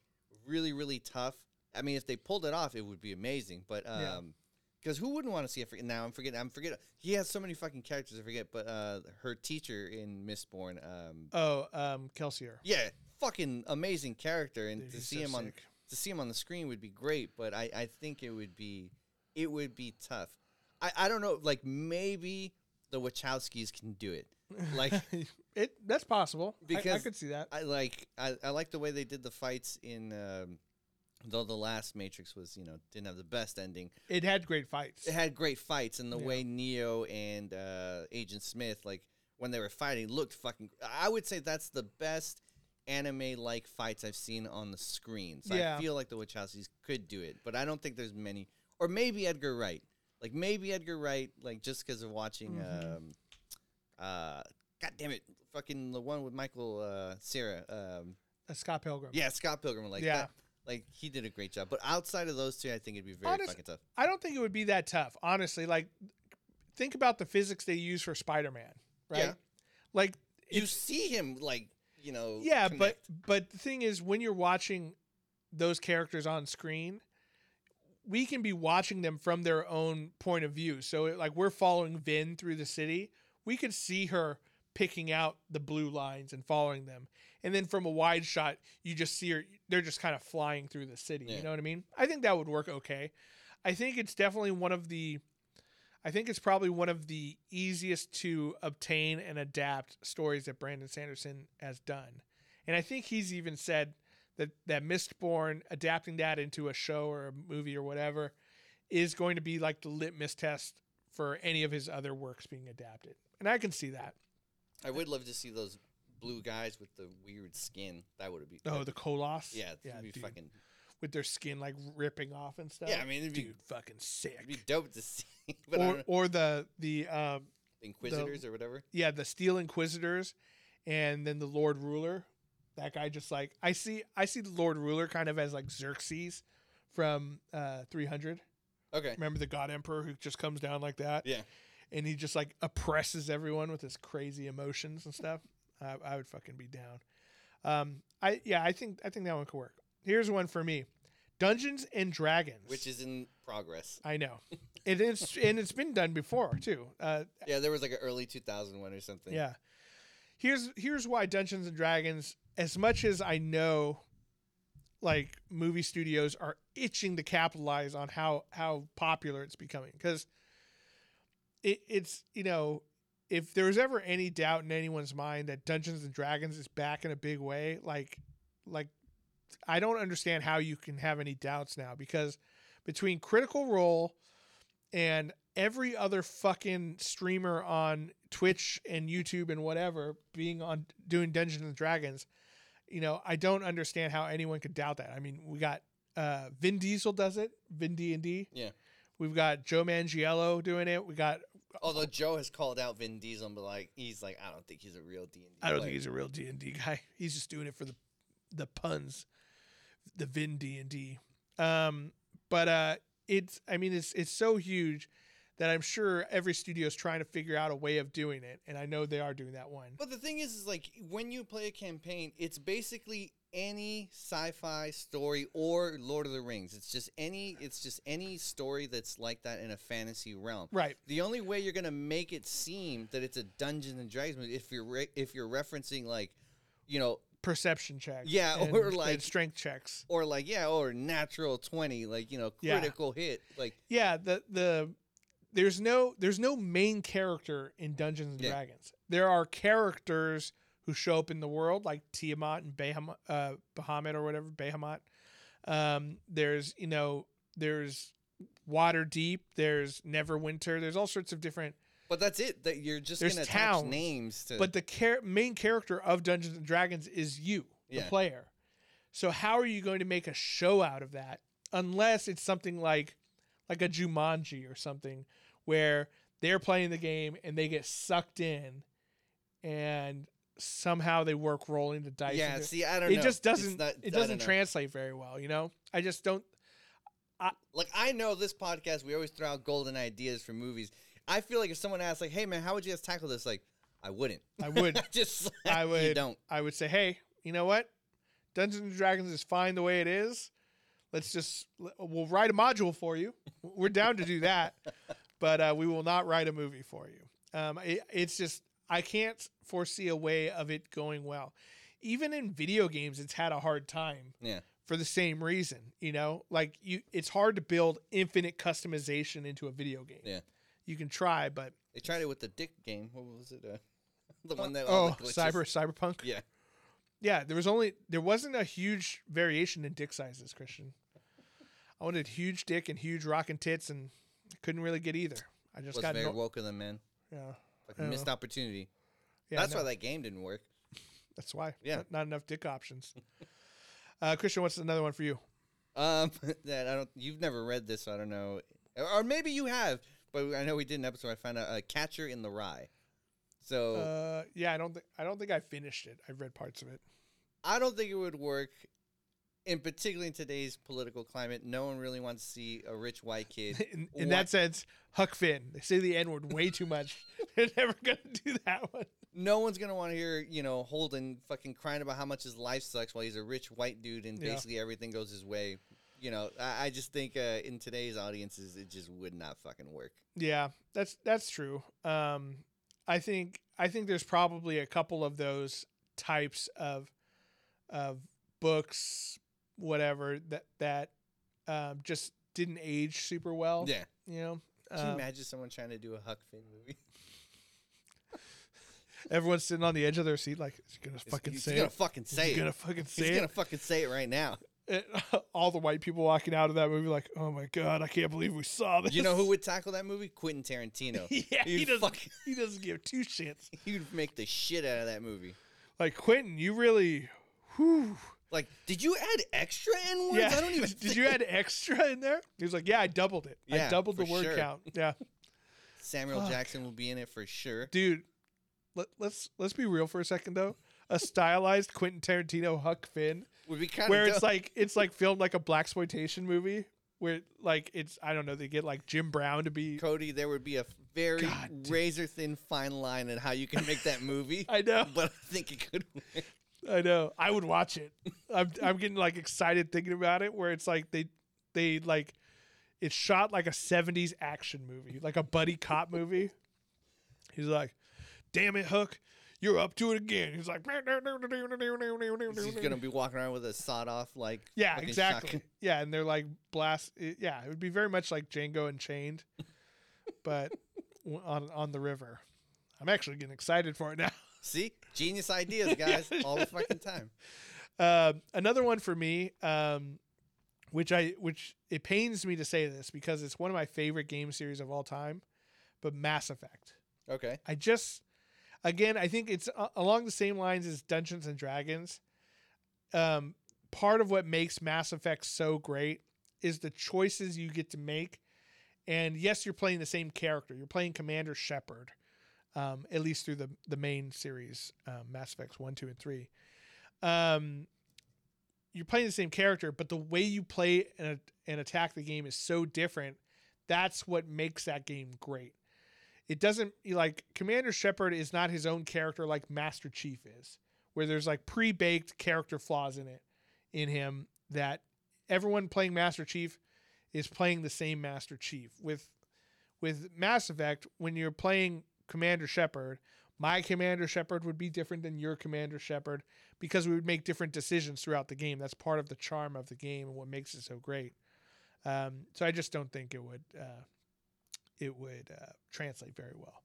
really, really tough. I mean, if they pulled it off, it would be amazing. But um, because who wouldn't want to see it? Now I'm forgetting. I'm forgetting. He has so many fucking characters. I forget. But uh, her teacher in Mistborn. Um, Oh, um, Kelsier. yeah, fucking amazing character, and Dude, to he's see so him on sick. to see him on the screen would be great. But I, I think it would be it would be tough. I, I don't know. Like maybe the Wachowskis can do it. Like it that's possible. I- I, could see that. I like I, I like the way they did the fights in. Um, though the last Matrix was you know didn't have the best ending. It had great fights. it had great fights and the Yeah. way Neo and uh, Agent Smith like when they were fighting looked fucking I would say that's the best anime like fights I've seen on the screen. So Yeah. I feel like the Wachowskis could do it, but I don't think there's many or maybe Edgar Wright. Like maybe Edgar Wright, like just because of watching. Mhm. Um, uh, God damn it, fucking the one with Michael uh, Sarah. Um, Uh, Scott Pilgrim. yeah, Scott Pilgrim. Like Yeah. that. Like he did a great job. But outside of those two, I think it'd be very Honest- fucking tough. I don't think it would be that tough, honestly. Like, think about the physics they use for Spider Man, right? Yeah. Like, You see him like you know. yeah, connect. but but the thing is, when you're watching those characters on screen, we can be watching them from their own point of view. So, it, like, we're following Vin through the city. We could see her picking out the blue lines and following them. And then from a wide shot, you just see her, they're just kind of flying through the city. Yeah. You know what I mean? I think that would work okay. I think it's definitely one of the, I think it's probably one of the easiest to obtain and adapt stories that Brandon Sanderson has done. And I think he's even said that that Mistborn adapting that into a show or a movie or whatever is going to be like the litmus test for any of his other works being adapted. And I can see that. I would love to see those blue guys with the weird skin. That would be. Oh, the Koloss. yeah, yeah, dude, fucking. With their skin like ripping off and stuff. Yeah, I mean, it'd be- dude, fucking sick. It'd be dope to see. Or or the the um Inquisitors or whatever. yeah the Steel Inquisitors, and then the Lord Ruler. That guy just like I see I see the Lord Ruler kind of as like Xerxes from uh 300. Okay. Remember the God Emperor who just comes down like that? Yeah. and he just like oppresses everyone with his crazy emotions and stuff. I, I would fucking be down. Um, I yeah, I think I think that one could work. Here's one for me: Dungeons and Dragons, Which is in progress. I know it is, and it's been done before too. Uh, Yeah, there was like an early 2000 one or something. yeah. Here's here's why Dungeons and Dragons, as much as I know, like movie studios are itching to capitalize on how how popular it's becoming because it, it's you know if there's ever any doubt in anyone's mind that Dungeons and Dragons is back in a big way, like like I don't understand how you can have any doubts now because between Critical Role and every other fucking streamer on Twitch and YouTube and whatever being on doing Dungeons and Dragons, you know, I don't understand how anyone could doubt that. I mean, we got uh Vin Diesel does it, Vin D and D. Yeah. We've got Joe Manganiello doing it. We got Although Joe has called out Vin Diesel, but like he's like, I don't think he's a real D and D. I don't think he's a real D and D guy. He's just doing it for the the puns, the Vin D and D. Um, but uh, it's I mean it's it's so huge that I'm sure every studio is trying to figure out a way of doing it, and I know they are doing that one. But the thing is, is like when you play a campaign, it's basically any sci-fi story or Lord of the Rings. It's just any. It's just any story that's like that in a fantasy realm. Right. The only way you're gonna make it seem that it's a Dungeons and Dragons movie if you're re- if you're referencing like, you know, Perception checks. Yeah, and- or like- strength checks. or like yeah, or natural twenty, like you know, Yeah. critical hit, like Yeah, the the there's no there's no main character in Dungeons and Yeah. Dragons. There are characters who show up in the world like Tiamat and Bahamut, uh, Bahamut or whatever Bahamut. Um, there's you know there's Waterdeep. There's Neverwinter. There's all sorts of different. But that's it. That you're just There's gonna attach towns, names to. But the char- main character of Dungeons and Dragons is you, the Yeah. player. So how are you going to make a show out of that unless it's something like like a Jumanji or something where they're playing the game and they get sucked in and somehow they work rolling the dice. yeah, and see, I don't it know. just It's doesn't not- it doesn't know. translate very well, you know? I just don't Like I know this podcast, we always throw out golden ideas for movies. I feel like if someone asks, like, "Hey man, how would you guys tackle this?" Like, I wouldn't. I would just I would. You don't. I would say, hey, you know what? Dungeons and Dragons is fine the way it is. Let's just we'll write a module for you. We're down to do that, but uh, we will not write a movie for you. Um, it, it's just I can't foresee a way of it going well. Even in video games, it's had a hard time Yeah. for the same reason. You know, like you, it's hard to build infinite customization into a video game. Yeah. You can try, but They tried it with the Dick game. What was it? Uh, the one that oh, cyber cyberpunk. Yeah. Yeah, there was only there wasn't a huge variation in dick sizes, Christian. I wanted huge dick and huge rockin' tits, and couldn't really get either. I just Was got very no, woke of them, man. yeah, Like missed opportunity. yeah. That's no, why that game didn't work. that's why. Yeah. not, not enough dick options. uh, Christian, what's another one for you? Um, that I don't. You've never read this, so I don't know. or maybe you have, but I know we did an episode. I found out a Catcher in the Rye. So Uh, yeah, I don't think I don't think I finished it. I've read parts of it. I don't think it would work. In particularly in today's political climate, no one really wants to see a rich white kid. In, in that sense, Huck Finn. They say the N word way too much. They're never gonna do that one. no one's gonna want to hear you know Holden fucking crying about how much his life sucks while he's a rich white dude and Yeah. basically everything goes his way. You know, I, I just think uh, in today's audiences, it just would not fucking work. Yeah, that's that's true. Um, I think I think there's probably a couple of those types of of books, whatever that that um, just didn't age super well. Yeah. you know. Can you Um, imagine someone trying to do a Huck Finn movie? everyone's sitting on the edge of their seat, like, is he gonna He's- fucking he's say gonna it? fucking say he it. gonna fucking say He's it? gonna fucking say it right now. And all the white people walking out of that movie, like, oh my god, I can't believe we saw this. You know who would tackle that movie? Quentin Tarantino. yeah, he He'd doesn't. fucking- He doesn't give two shits. He would make the shit out of that movie. Like Quentin, you really, whew. Like, did you add extra N words? Yeah. I don't even. Did you add extra in there? He was like, "Yeah, I doubled it. I doubled the word sure. count." Yeah, Samuel Fuck. Jackson will be in it for sure. dude. Let, let's let's be real for a second though. A stylized Quentin Tarantino Huck Finn, Would be kind where it's like it's like filmed like a black exploitation movie, where like it's I don't know they get like Jim Brown to be. Cody. There would be a very God, razor thin fine line in how you can make that movie. I know, but I think it could. win. I know. I would watch it. I'm I'm getting like excited thinking about it, where it's like they they like it's shot like a 70s action movie, like a buddy cop movie. He's like, "Damn it, Hook, you're up to it again." He's like, He's gonna be walking around with a sawed off like yeah, exactly. shotgun. Yeah, and they're like blast. yeah, it would be very much like Django Unchained, but on on the river. I'm actually getting excited for it now. See, genius ideas, guys, all the fucking time. Um, another one for me, um, which I which it pains me to say this because it's one of my favorite game series of all time, but Mass Effect. Okay, I just again I think it's uh, along the same lines as Dungeons and Dragons. Um, part of what makes Mass Effect so great is the choices you get to make. And yes, you're playing the same character. You're playing Commander Shepard, um, at least through the the main series, um, Mass Effects one, two, and three. Um, you're playing the same character, but the way you play and, and attack the game is so different. That's what makes that game great. It doesn't like Commander Shepard is not his own character like Master Chief is, where there's like pre-baked character flaws in it in him that everyone playing Master Chief is playing the same Master Chief. With with Mass Effect, when you're playing Commander Shepard, my Commander Shepard would be different than your Commander Shepard because we would make different decisions throughout the game. That's part of the charm of the game and what makes it so great. Um, so I just don't think it would uh, it would uh, translate very well.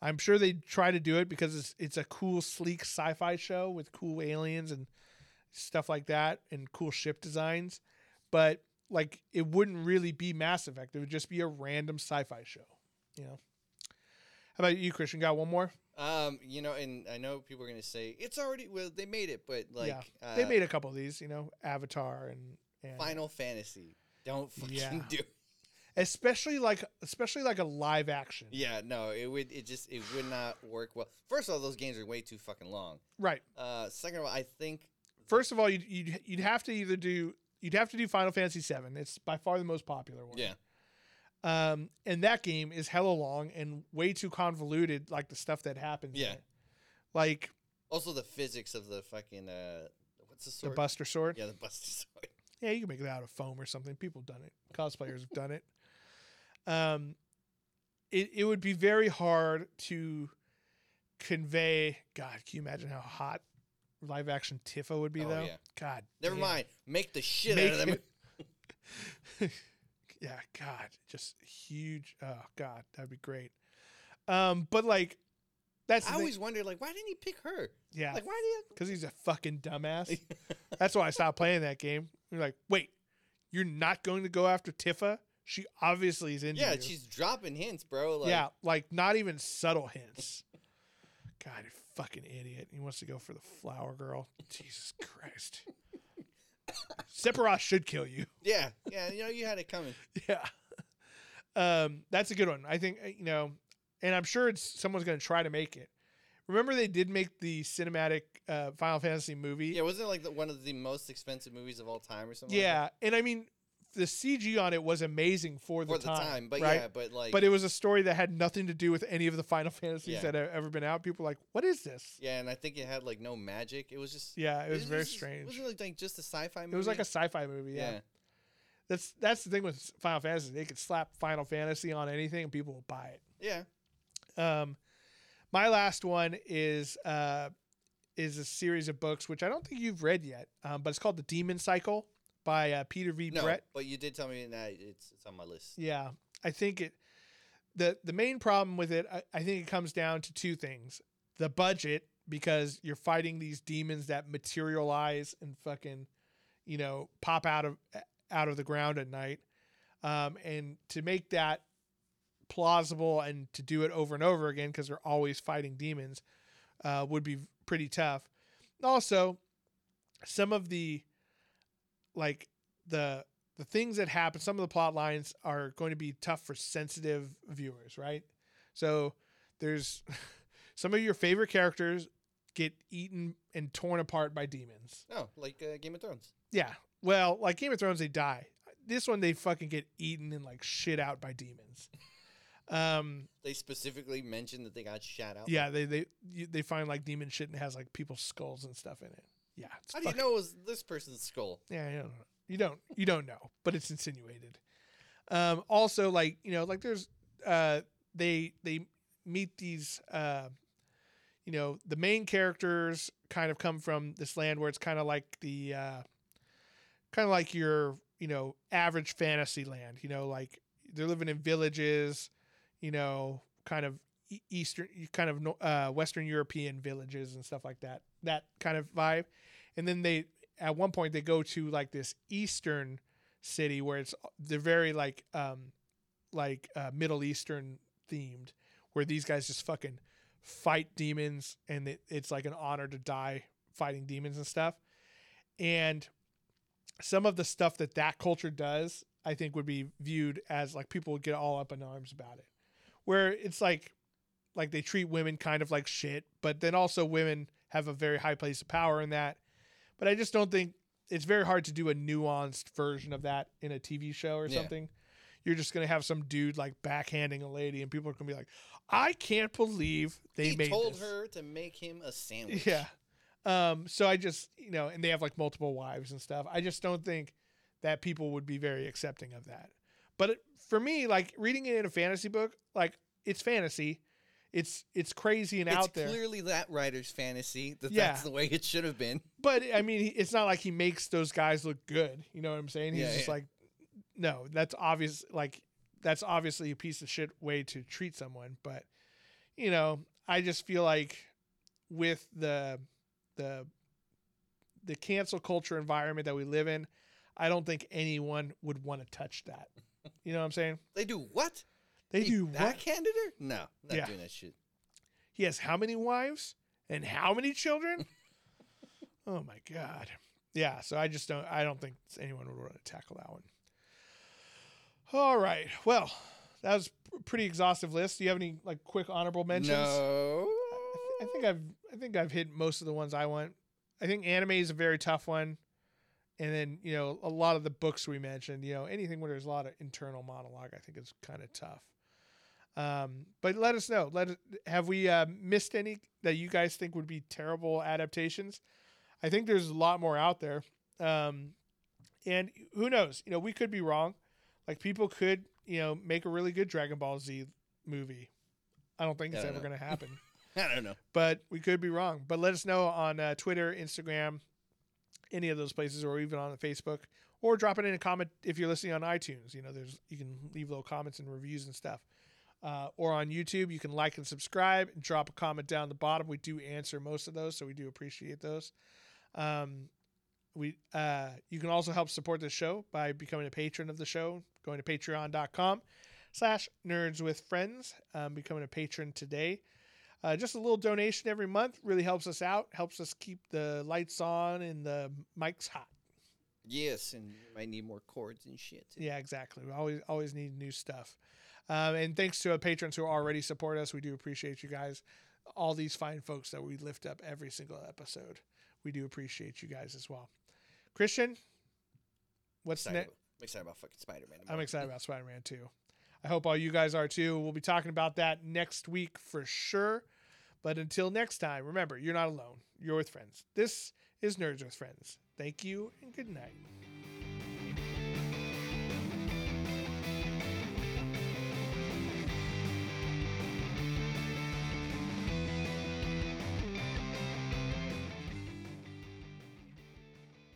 I'm sure they try to do it because it's it's a cool, sleek sci-fi show with cool aliens and stuff like that, and cool ship designs. But like, it wouldn't really be Mass Effect. It would just be a random sci-fi show. You know. How about you, Christian? Got one more? um, you know, and I know people are gonna say it's already well they made it, but like yeah, uh, they made a couple of these. You know, Avatar and, and Final Fantasy. Don't fucking Yeah. do. Especially like especially like a live action. Yeah, no, it would. It just it would not work well. First of all, those games are way too fucking long. Right. Uh, second of all, I think First of all, you'd, you'd you'd have to either do you'd have to do Final Fantasy VII. It's by far the most popular one. yeah, Um, and that game is hella long and way too convoluted, like the stuff that happens. Yeah. Like also the physics of the fucking uh, what's the sword? the? Buster Sword. Yeah, the Buster Sword. Yeah, you can make it out of foam or something. People have done it. Cosplayers have done it. Um, it it would be very hard to convey. God, can you imagine how hot live action Tifa would be Oh, though? yeah. God, Never damn. mind. Make the shit Make out of them. it- yeah, God, just huge. Oh God, that'd be great. Um, but like, that's I always wondered, like, why didn't he pick her? yeah, Like, why do you? because he's a fucking dumbass. That's why I stopped playing that game. You're like, wait, you're not going to go after Tifa? She obviously is into Yeah, you. she's dropping hints, bro. Like, yeah, like not even subtle hints. God, you fucking idiot. He wants to go for the flower girl. Jesus Christ. Sephiroth should kill you. yeah, yeah. You know, you had it coming. Yeah. um, that's a good one. I think uh, you know, and I'm sure it's someone's going to try to make it. Remember, they did make the cinematic uh, Final Fantasy movie. Yeah, wasn't it like the, one of the most expensive movies of all time or something? Yeah, and I mean, the CG on it was amazing for the, for the time, time. But right? yeah, but like, but it was a story that had nothing to do with any of the Final Fantasies Yeah. that have ever been out. People were like, what is this? yeah, and I think it had like no magic. It was just Yeah, it was very just- strange. Was it like just a sci-fi movie? It was like a sci-fi movie. Yeah. yeah. that's that's the thing with Final Fantasy. They could slap Final Fantasy on anything, and people will buy it. Yeah. Um, my last one is uh, is a series of books which I don't think you've read yet, um, but it's called The Demon Cycle by uh, Peter V. No, Brett. but you did tell me that it's it's on my list. Yeah, I think it. the The main problem with it, I, I think it comes down to two things: the budget, because you're fighting these demons that materialize and fucking, you know, pop out of out of the ground at night, um, and to make that plausible and to do it over and over again because they're always fighting demons uh, would be pretty tough. Also, some of the like the the things that happen, some of the plot lines are going to be tough for sensitive viewers, right? So there's some of your favorite characters get eaten and torn apart by demons. Oh, like uh, Game of Thrones. Yeah. Well, like Game of Thrones, they die. This one, they fucking get eaten and like shit out by demons. Um, They specifically mentioned that they got shot out. yeah, they they you- they find like demon shit and has like people's skulls and stuff in it. Yeah, it's How do you fucking- know it was this person's skull? Yeah, you don't know. You don't you don't know, but it's insinuated. Um, also, like you know, like there's uh, they they meet these uh, you know the main characters kind of come from this land where it's kind of like the uh, kind of like your you know average fantasy land. You know, like they're living in villages. You know, kind of eastern, kind of uh, Western European villages and stuff like that. That kind of vibe. And then they at one point they go to like this eastern city where it's they're very like um like uh, Middle Eastern themed where these guys just fucking fight demons and it, it's like an honor to die fighting demons and stuff. And some of the stuff that that culture does, I think would be viewed as like people would get all up in arms about it. Where it's like like they treat women kind of like shit, but then also women have a very high place of power in that. But I just don't think it's very hard to do a nuanced version of that in a TV show or Yeah. something. You're just gonna have some dude like backhanding a lady, and people are gonna be like, "I can't believe they he made told this." her to make him a sandwich. Yeah. Um, so I just, you know, and they have like multiple wives and stuff. I just don't think that people would be very accepting of that. But it, for me, like reading it in a fantasy book, like it's fantasy. It's it's crazy and It's out there. It's clearly that writer's fantasy that Yeah. that's the way it should have been. But I mean, it's not like he makes those guys look good. You know what I'm saying? He's Yeah, just yeah. like, no, that's obvious. Like, that's obviously a piece of shit way to treat someone. But, you know, I just feel like with the the the cancel culture environment that we live in, I don't think anyone would want to touch that. You know what I'm saying? They do what? They He do what? backhanded her? No, not Yeah. doing that shit. He has how many wives and how many children? oh my god. Yeah, so I just don't I don't think anyone would want to tackle that one. All right. Well, that was a pretty exhaustive list. Do you have any like quick honorable mentions? No. I think I've I think I've hit most of the ones I want. I think anime is a very tough one. And then, you know, a lot of the books we mentioned, you know, anything where there's a lot of internal monologue, I think is kind of tough. Um, but let us know. Let have we uh, missed any that you guys think would be terrible adaptations? I think there's a lot more out there. Um, and who knows? You know, we could be wrong. Like people could, you know, make a really good Dragon Ball Z movie. I don't think it's I ever don't know. going to happen I don't know. but we could be wrong. But let us know on uh, Twitter, Instagram, any of those places, or even on Facebook, or drop it in a comment if you're listening on iTunes. You know, there's you can leave little comments and reviews and stuff. Uh, or on YouTube, you can like and subscribe and drop a comment down the bottom. We do answer most of those, so we do appreciate those. Um, we uh, you can also help support the show by becoming a patron of the show, going to patreon.com slash nerds with friends, um, becoming a patron today. Uh, just a little donation every month really helps us out, helps us keep the lights on and the mics hot. Yes, and you might need more cords and shit. too. Yeah, exactly. We always always need new stuff. Um, and thanks to our patrons who already support us. We do appreciate you guys. All these fine folks that we lift up every single episode. We do appreciate you guys as well. Christian, what's next? I'm excited about fucking Spider Man. I'm excited about Spider Man 2. I hope all you guys are too. We'll be talking about that next week for sure. But until next time, remember, you're not alone. You're with friends. This is Nerds with Friends. Thank you and good night.